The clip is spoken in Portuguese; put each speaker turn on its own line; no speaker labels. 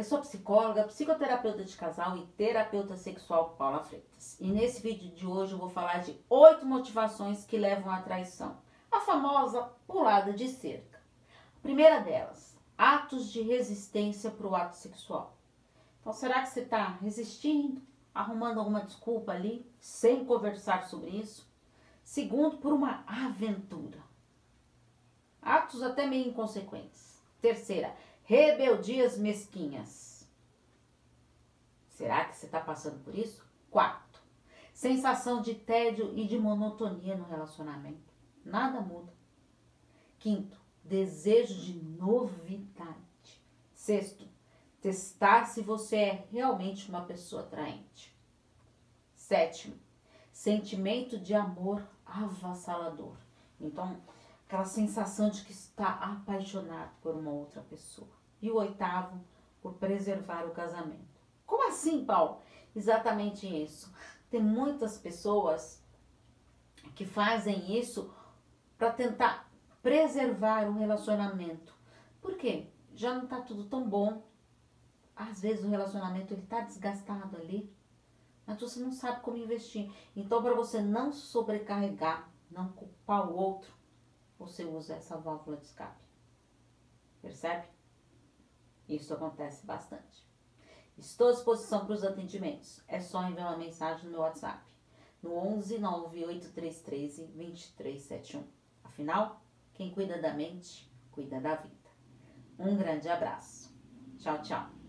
Eu sou psicóloga, psicoterapeuta de casal e terapeuta sexual Paula Freitas. E nesse vídeo de hoje eu vou falar de oito motivações que levam à traição, a famosa pulada de cerca. A primeira delas, atos de resistência para o ato sexual. Então, será que você está resistindo, arrumando alguma desculpa ali, sem conversar sobre isso? Segundo, por uma aventura. Atos até meio inconsequentes. Terceira, rebeldias mesquinhas. Será que você está passando por isso? Quarto, sensação de tédio e de monotonia no relacionamento. Nada muda. Quinto, desejo de novidade. Sexto, testar se você é realmente uma pessoa atraente. Sétimo, sentimento de amor avassalador. Então, aquela sensação de que está apaixonado por uma outra pessoa. E o oitavo, por preservar o casamento. Como assim, Paulo? Exatamente isso. Tem muitas pessoas que fazem isso para tentar preservar o relacionamento. Por quê? Já não está tudo tão bom. Às vezes o relacionamento ele está desgastado ali, mas você não sabe como investir. Então, para você não sobrecarregar, não culpar o outro, você usa essa válvula de escape. Percebe? Isso acontece bastante. Estou à disposição para os atendimentos. É só enviar uma mensagem no meu WhatsApp. No 11 98313 2371. Afinal, quem cuida da mente, cuida da vida. Um grande abraço. Tchau, tchau.